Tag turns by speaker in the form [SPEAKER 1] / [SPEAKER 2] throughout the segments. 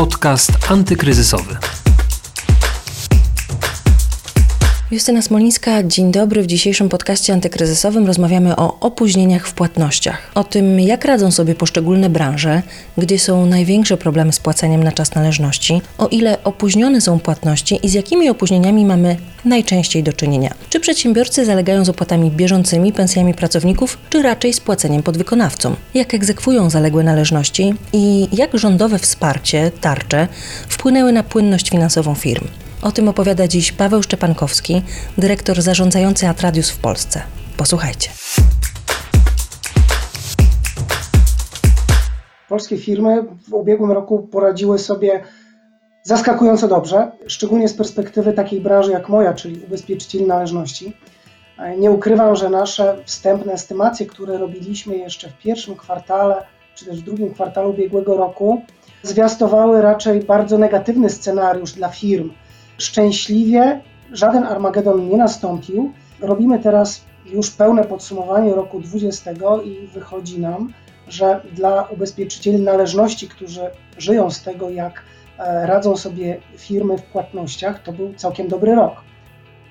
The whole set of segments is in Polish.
[SPEAKER 1] Podcast antykryzysowy.
[SPEAKER 2] Justyna Smolińska, dzień dobry. W dzisiejszym podcaście antykryzysowym rozmawiamy o opóźnieniach w płatnościach. O tym, jak radzą sobie poszczególne branże, gdzie są największe problemy z płaceniem na czas należności, o ile opóźnione są płatności i z jakimi opóźnieniami mamy najczęściej do czynienia. Czy przedsiębiorcy zalegają z opłatami bieżącymi, pensjami pracowników, czy raczej z płaceniem podwykonawcom? Jak egzekwują zaległe należności i jak rządowe wsparcie, tarcze wpłynęły na płynność finansową firm? O tym opowiada dziś Paweł Szczepankowski, dyrektor zarządzający Atradius w Polsce. Posłuchajcie.
[SPEAKER 3] Polskie firmy w ubiegłym roku poradziły sobie zaskakująco dobrze, szczególnie z perspektywy takiej branży jak moja, czyli ubezpieczycieli należności. Nie ukrywam, że nasze wstępne estymacje, które robiliśmy jeszcze w pierwszym kwartale, czy też w drugim kwartale ubiegłego roku, zwiastowały raczej bardzo negatywny scenariusz dla firm Szczęśliwie żaden Armagedon nie nastąpił. Robimy teraz już pełne podsumowanie roku 2020 i wychodzi nam, że dla ubezpieczycieli należności, którzy żyją z tego, jak e, radzą sobie firmy w płatnościach, to był całkiem dobry rok.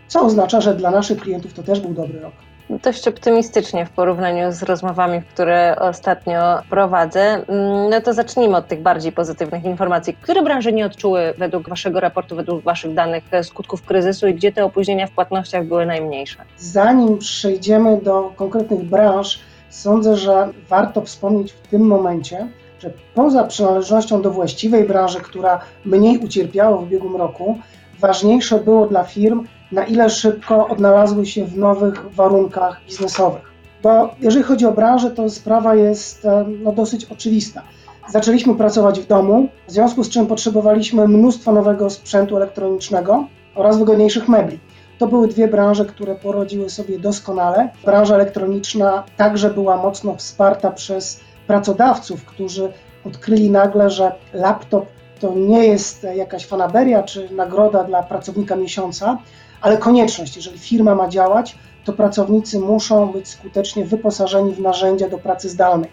[SPEAKER 3] Co oznacza, że dla naszych klientów to też był dobry rok
[SPEAKER 4] dość optymistycznie w porównaniu z rozmowami, które ostatnio prowadzę. Mm, no to zacznijmy od tych bardziej pozytywnych informacji. Które branże nie odczuły według Waszego raportu, według Waszych danych skutków kryzysu i gdzie te opóźnienia w płatnościach były najmniejsze?
[SPEAKER 3] Zanim przejdziemy do konkretnych branż, sądzę, że warto wspomnieć w tym momencie, że poza przynależnością do właściwej branży, która mniej ucierpiała w ubiegłym roku, ważniejsze było dla firm na ile szybko odnalazły się w nowych warunkach biznesowych. Bo jeżeli chodzi o branżę, to sprawa jest no, dosyć oczywista. Zaczęliśmy pracować w domu, w związku z czym potrzebowaliśmy mnóstwo nowego sprzętu elektronicznego oraz wygodniejszych mebli. To były dwie branże, które porodziły sobie doskonale. Branża elektroniczna także była mocno wsparta przez pracodawców, którzy odkryli nagle, że laptop to nie jest jakaś fanaberia czy nagroda dla pracownika miesiąca, ale konieczność. Jeżeli firma ma działać, to pracownicy muszą być skutecznie wyposażeni w narzędzia do pracy zdalnej.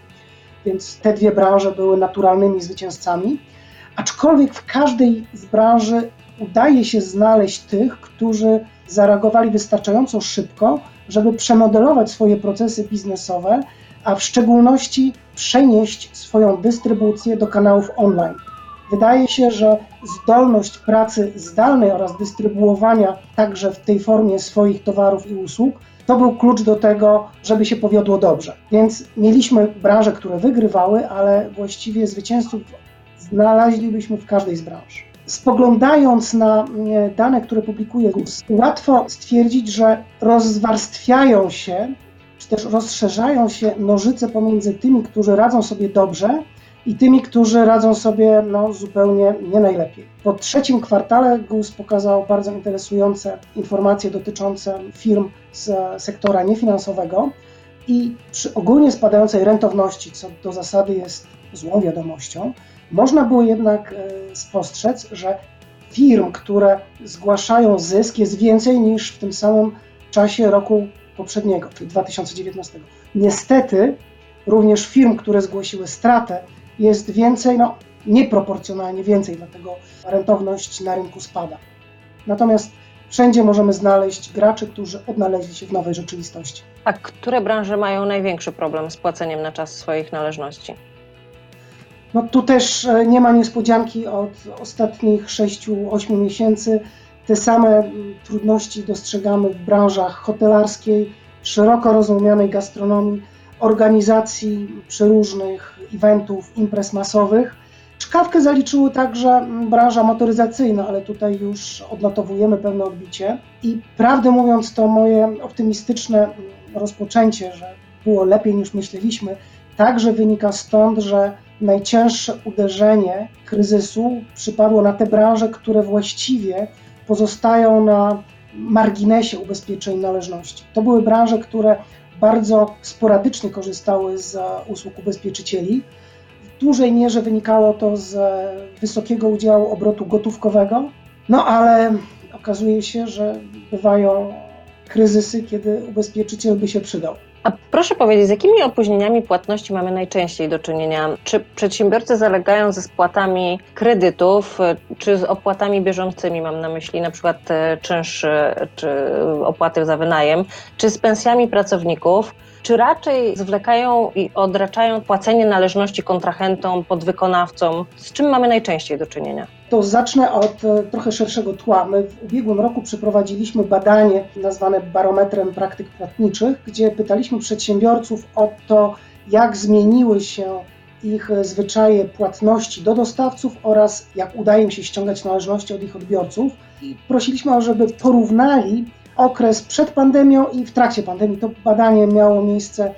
[SPEAKER 3] Więc te dwie branże były naturalnymi zwycięzcami. Aczkolwiek w każdej z branży udaje się znaleźć tych, którzy zareagowali wystarczająco szybko, żeby przemodelować swoje procesy biznesowe, a w szczególności przenieść swoją dystrybucję do kanałów online. Wydaje się, że zdolność pracy zdalnej oraz dystrybuowania także w tej formie swoich towarów i usług to był klucz do tego, żeby się powiodło dobrze. Więc mieliśmy branże, które wygrywały, ale właściwie zwycięzców znaleźlibyśmy w każdej z branż. Spoglądając na e, dane, które publikuje GUS, łatwo stwierdzić, że rozwarstwiają się, czy też rozszerzają się nożyce pomiędzy tymi, którzy radzą sobie dobrze, i tymi, którzy radzą sobie no, zupełnie nie najlepiej. Po trzecim kwartale GUS pokazał bardzo interesujące informacje dotyczące firm z sektora niefinansowego i przy ogólnie spadającej rentowności, co do zasady jest złą wiadomością, można było jednak e, spostrzec, że firm, które zgłaszają zysk jest więcej niż w tym samym czasie roku poprzedniego, czyli 2019. Niestety również firm, które zgłosiły stratę, jest więcej, no nieproporcjonalnie więcej, dlatego rentowność na rynku spada. Natomiast wszędzie możemy znaleźć graczy, którzy odnaleźli się w nowej rzeczywistości.
[SPEAKER 4] A które branże mają największy problem z płaceniem na czas swoich należności?
[SPEAKER 3] No tu też e, nie ma niespodzianki od ostatnich 6-8 miesięcy. Te same trudności dostrzegamy w branżach hotelarskiej, szeroko rozumianej gastronomii organizacji przeróżnych eventów, imprez masowych. Czkawkę zaliczyły także branża motoryzacyjna, ale tutaj już odnotowujemy pewne odbicie. I prawdę mówiąc, to moje optymistyczne rozpoczęcie, że było lepiej niż myśleliśmy, także wynika stąd, że najcięższe uderzenie kryzysu przypadło na te branże, które właściwie pozostają na marginesie ubezpieczeń należności. To były branże, które bardzo sporadycznie korzystały z usług ubezpieczycieli. W dużej mierze wynikało to z wysokiego udziału obrotu gotówkowego, no ale okazuje się, że bywają kryzysy, kiedy ubezpieczyciel by się przydał.
[SPEAKER 4] A proszę powiedzieć, z jakimi opóźnieniami płatności mamy najczęściej do czynienia? Czy przedsiębiorcy zalegają ze spłatami kredytów, czy z opłatami bieżącymi, mam na myśli na przykład e, czynsz czy opłaty za wynajem, czy z pensjami pracowników? Czy raczej zwlekają i odraczają płacenie należności kontrahentom, podwykonawcom? Z czym mamy najczęściej do czynienia?
[SPEAKER 3] To zacznę od e, trochę szerszego tła. My w ubiegłym roku przeprowadziliśmy badanie nazwane barometrem praktyk płatniczych, gdzie pytaliśmy przedsiębiorców o to, jak zmieniły się ich zwyczaje płatności do dostawców oraz jak udaje im się ściągać należności od ich odbiorców. I prosiliśmy, żeby porównali okres przed pandemią i w trakcie pandemii. To badanie miało miejsce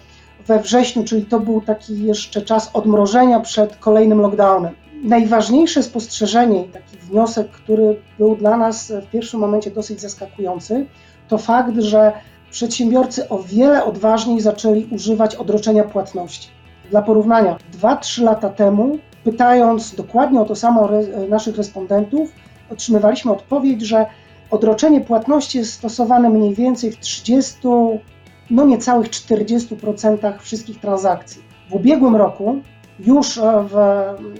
[SPEAKER 3] we wrześniu, czyli to był taki jeszcze czas odmrożenia przed kolejnym lockdownem. Najważniejsze spostrzeżenie i taki wniosek, który był dla nas w pierwszym momencie dosyć zaskakujący, to fakt, że przedsiębiorcy o wiele odważniej zaczęli używać odroczenia płatności. Dla porównania, 2-3 lata temu, pytając dokładnie o to samo naszych respondentów, otrzymywaliśmy odpowiedź, że Odroczenie płatności jest stosowane mniej więcej w 30, no niecałych 40% wszystkich transakcji. W ubiegłym roku, już e, w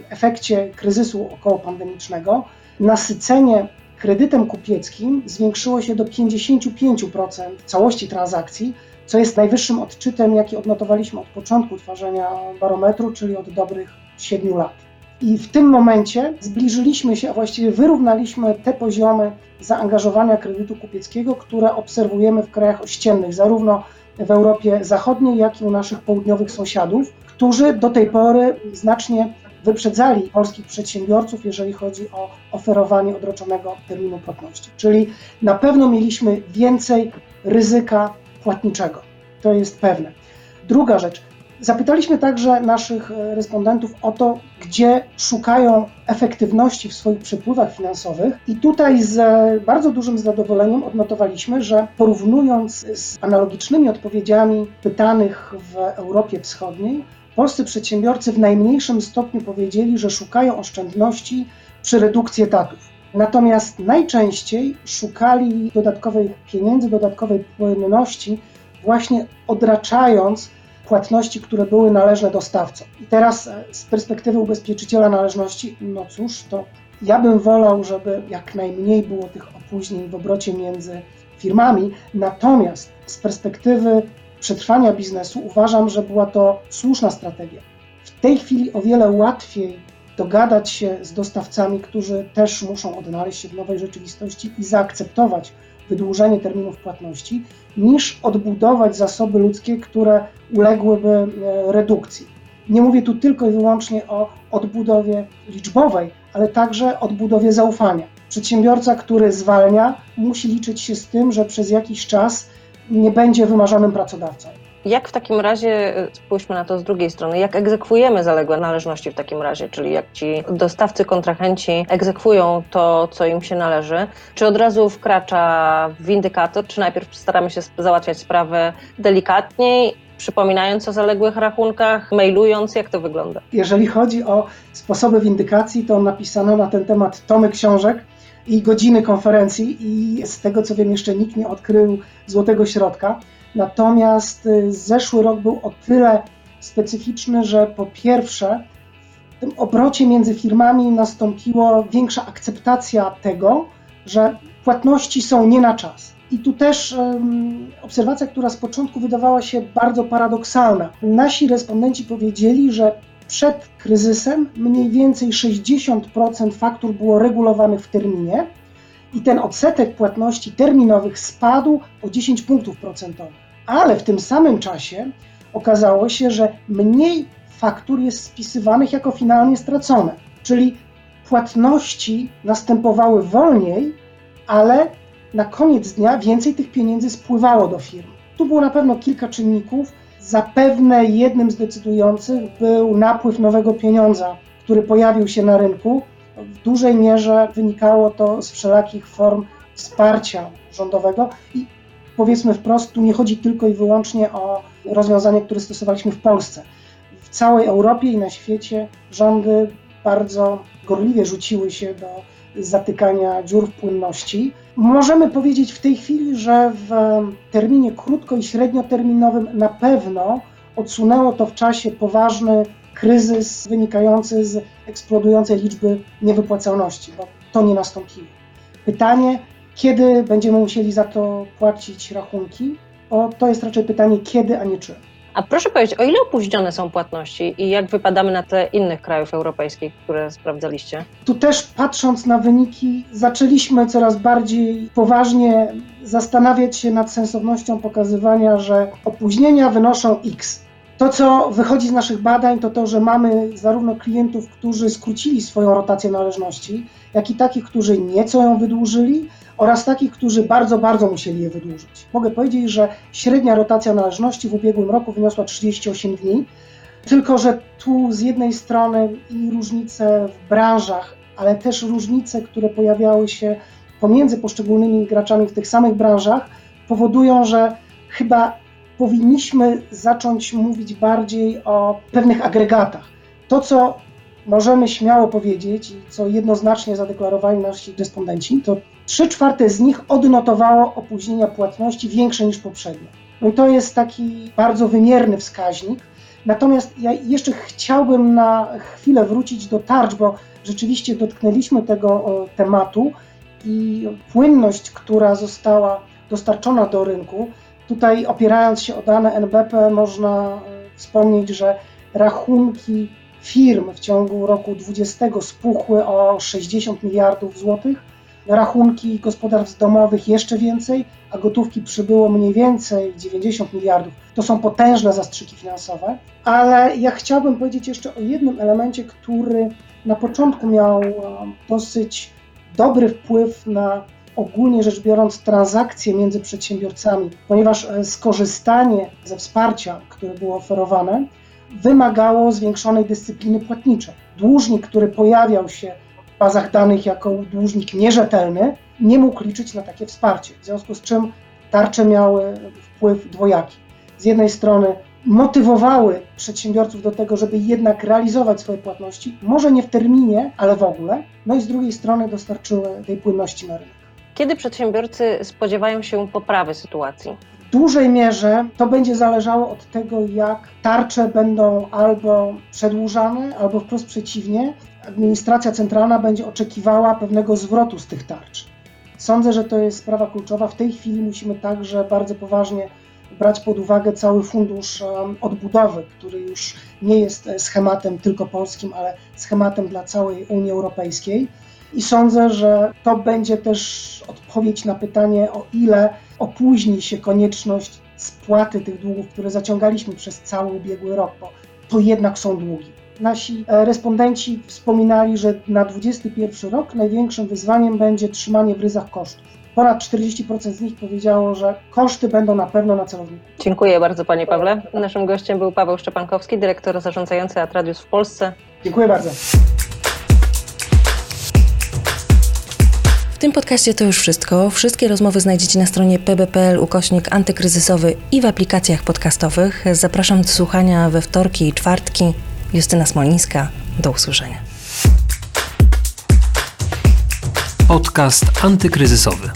[SPEAKER 3] efekcie kryzysu okołopandemicznego, nasycenie kredytem kupieckim zwiększyło się do 55% całości transakcji, co jest najwyższym odczytem, jaki odnotowaliśmy od początku tworzenia barometru, czyli od dobrych 7 lat. I w tym momencie zbliżyliśmy się, a właściwie wyrównaliśmy te poziomy zaangażowania kredytu kupieckiego, które obserwujemy w krajach ościennych, zarówno w Europie Zachodniej, jak i u naszych południowych sąsiadów, którzy do tej pory znacznie wyprzedzali polskich przedsiębiorców, jeżeli chodzi o oferowanie odroczonego terminu płatności. Czyli na pewno mieliśmy więcej ryzyka płatniczego. To jest pewne. Druga rzecz, Zapytaliśmy także naszych e, respondentów o to, gdzie szukają efektywności w swoich przepływach finansowych, i tutaj z bardzo dużym zadowoleniem odnotowaliśmy, że porównując z analogicznymi odpowiedziami pytanych w Europie Wschodniej, polscy przedsiębiorcy w najmniejszym stopniu powiedzieli, że szukają oszczędności przy redukcji etatów. Natomiast najczęściej szukali dodatkowych pieniędzy, dodatkowej płynności, właśnie odraczając płatności, które były należne dostawcom. I teraz e, z perspektywy ubezpieczyciela należności, no cóż, to ja bym wolał, żeby jak najmniej było tych opóźnień w obrocie między firmami, natomiast z perspektywy przetrwania biznesu uważam, że była to słuszna strategia. W tej chwili o wiele łatwiej dogadać się z dostawcami, którzy też muszą odnaleźć się w nowej rzeczywistości i zaakceptować wydłużenie terminów płatności, niż odbudować zasoby ludzkie, które uległyby e, redukcji. Nie mówię tu tylko i wyłącznie o odbudowie liczbowej, ale także odbudowie zaufania. Przedsiębiorca, który zwalnia, musi liczyć się z tym, że przez jakiś czas nie będzie wymarzonym pracodawcą.
[SPEAKER 4] Jak w takim razie, y, spójrzmy na to z drugiej strony, jak egzekwujemy zaległe należności w takim razie, czyli jak ci dostawcy, kontrahenci egzekwują to, co im się należy, czy od razu wkracza windykator, czy najpierw staramy się załatwiać sprawę delikatniej, przypominając o zaległych rachunkach, mailując, jak to wygląda?
[SPEAKER 3] Jeżeli chodzi o sposoby windykacji, to napisano na ten temat tomy książek i godziny konferencji i z tego co wiem jeszcze nikt nie odkrył złotego środka. Natomiast y, zeszły rok był o tyle specyficzny, że po pierwsze, w tym obrocie między firmami nastąpiła większa akceptacja tego, że płatności są nie na czas. I tu też um, obserwacja, która z początku wydawała się bardzo paradoksalna. Nasi respondenci powiedzieli, że przed kryzysem mniej więcej 60% faktur było regulowanych w terminie, i ten odsetek płatności terminowych spadł o 10 punktów procentowych. Ale w tym samym czasie okazało się, że mniej faktur jest spisywanych jako finalnie stracone, czyli płatności następowały wolniej, ale na koniec dnia więcej tych pieniędzy spływało do firm. Tu było na pewno kilka czynników. Zapewne jednym z decydujących był napływ nowego pieniądza, który pojawił się na rynku w dużej mierze wynikało to z wszelakich form wsparcia rządowego i powiedzmy wprost, tu nie chodzi tylko i wyłącznie o rozwiązanie, które stosowaliśmy w Polsce. W całej Europie i na świecie rządy bardzo gorliwie rzuciły się do zatykania dziur w płynności. Możemy powiedzieć w tej chwili, że w terminie krótko i średnioterminowym na pewno odsunęło to w czasie poważny kryzys wynikający z eksplodującej liczby niewypłacalności, bo to nie nastąpiło. Pytanie, kiedy będziemy musieli za to płacić rachunki, bo to jest raczej pytanie kiedy, a nie czy.
[SPEAKER 4] A proszę powiedzieć, o ile opóźnione są płatności i jak wypadamy na tle innych krajów europejskich, które sprawdzaliście?
[SPEAKER 3] Tu też patrząc na wyniki, zaczęliśmy coraz bardziej poważnie zastanawiać się nad sensownością pokazywania, że opóźnienia wynoszą X. To, co wychodzi z naszych badań, to to, że mamy zarówno klientów, którzy skrócili swoją rotację należności, jak i takich, którzy nieco ją wydłużyli, oraz takich, którzy bardzo, bardzo musieli je wydłużyć. Mogę powiedzieć, że średnia rotacja należności w ubiegłym roku wyniosła 38 dni, tylko że tu z jednej strony i różnice w branżach, ale też różnice, które pojawiały się pomiędzy poszczególnymi graczami w tych samych branżach, powodują, że chyba powinniśmy zacząć mówić bardziej o pewnych agregatach. To, co możemy śmiało powiedzieć i co jednoznacznie zadeklarowali nasi respondenci, to 3 czwarte z nich odnotowało opóźnienia płatności większe niż poprzednio. No i to jest taki bardzo wymierny wskaźnik. Natomiast ja jeszcze chciałbym na chwilę wrócić do tarcz, bo rzeczywiście dotknęliśmy tego tematu i płynność, która została dostarczona do rynku. Tutaj opierając się o dane NBP można e, wspomnieć, że rachunki firm w ciągu roku 2020 spuchły o 60 miliardów złotych, rachunki gospodarstw domowych jeszcze więcej, a gotówki przybyło mniej więcej 90 miliardów. To są potężne zastrzyki finansowe, ale ja chciałbym powiedzieć jeszcze o jednym elemencie, który na początku miał dosyć dobry wpływ na ogólnie rzecz biorąc transakcje między przedsiębiorcami, ponieważ e, skorzystanie ze wsparcia, które było oferowane, wymagało zwiększonej dyscypliny płatniczej. Dłużnik, który pojawiał się w bazach danych jako dłużnik nierzetelny, nie mógł liczyć na takie wsparcie. W związku z czym tarcze miały wpływ dwojaki. Z jednej strony motywowały przedsiębiorców do tego, żeby jednak realizować swoje płatności, może nie w terminie, ale w ogóle, no i z drugiej strony dostarczyły tej płynności na rynek.
[SPEAKER 4] Kiedy przedsiębiorcy spodziewają się poprawy sytuacji?
[SPEAKER 3] W dużej mierze to będzie zależało od tego, jak tarcze będą albo przedłużane, albo wprost przeciwnie. Administracja centralna będzie oczekiwała pewnego zwrotu z tych tarcz. Sądzę, że to jest sprawa kluczowa. W tej chwili musimy także bardzo poważnie brać pod uwagę cały fundusz odbudowy, który już nie jest schematem tylko polskim, ale schematem dla całej Unii Europejskiej. I sądzę, że to będzie też odpowiedź na pytanie, o ile opóźni się konieczność spłaty tych długów, które zaciągaliśmy przez cały ubiegły rok, bo to jednak są długi. Nasi e, respondenci wspominali, że na 2021 rok największym wyzwaniem będzie trzymanie w ryzach kosztów. Ponad 40% z nich powiedziało, że koszty będą na pewno na celowniku.
[SPEAKER 4] Dziękuję bardzo Panie Pawle. Naszym gościem był Paweł Szczepankowski, dyrektor zarządzający Atradius w Polsce.
[SPEAKER 3] Dziękuję bardzo.
[SPEAKER 2] Tym podcaście to już wszystko. Wszystkie rozmowy znajdziecie na stronie pb.pl ukośnik antykryzysowy i w aplikacjach podcastowych. Zapraszam do słuchania we wtorki i czwartki. Justyna Smolińska. Do usłyszenia.
[SPEAKER 1] Podcast antykryzysowy.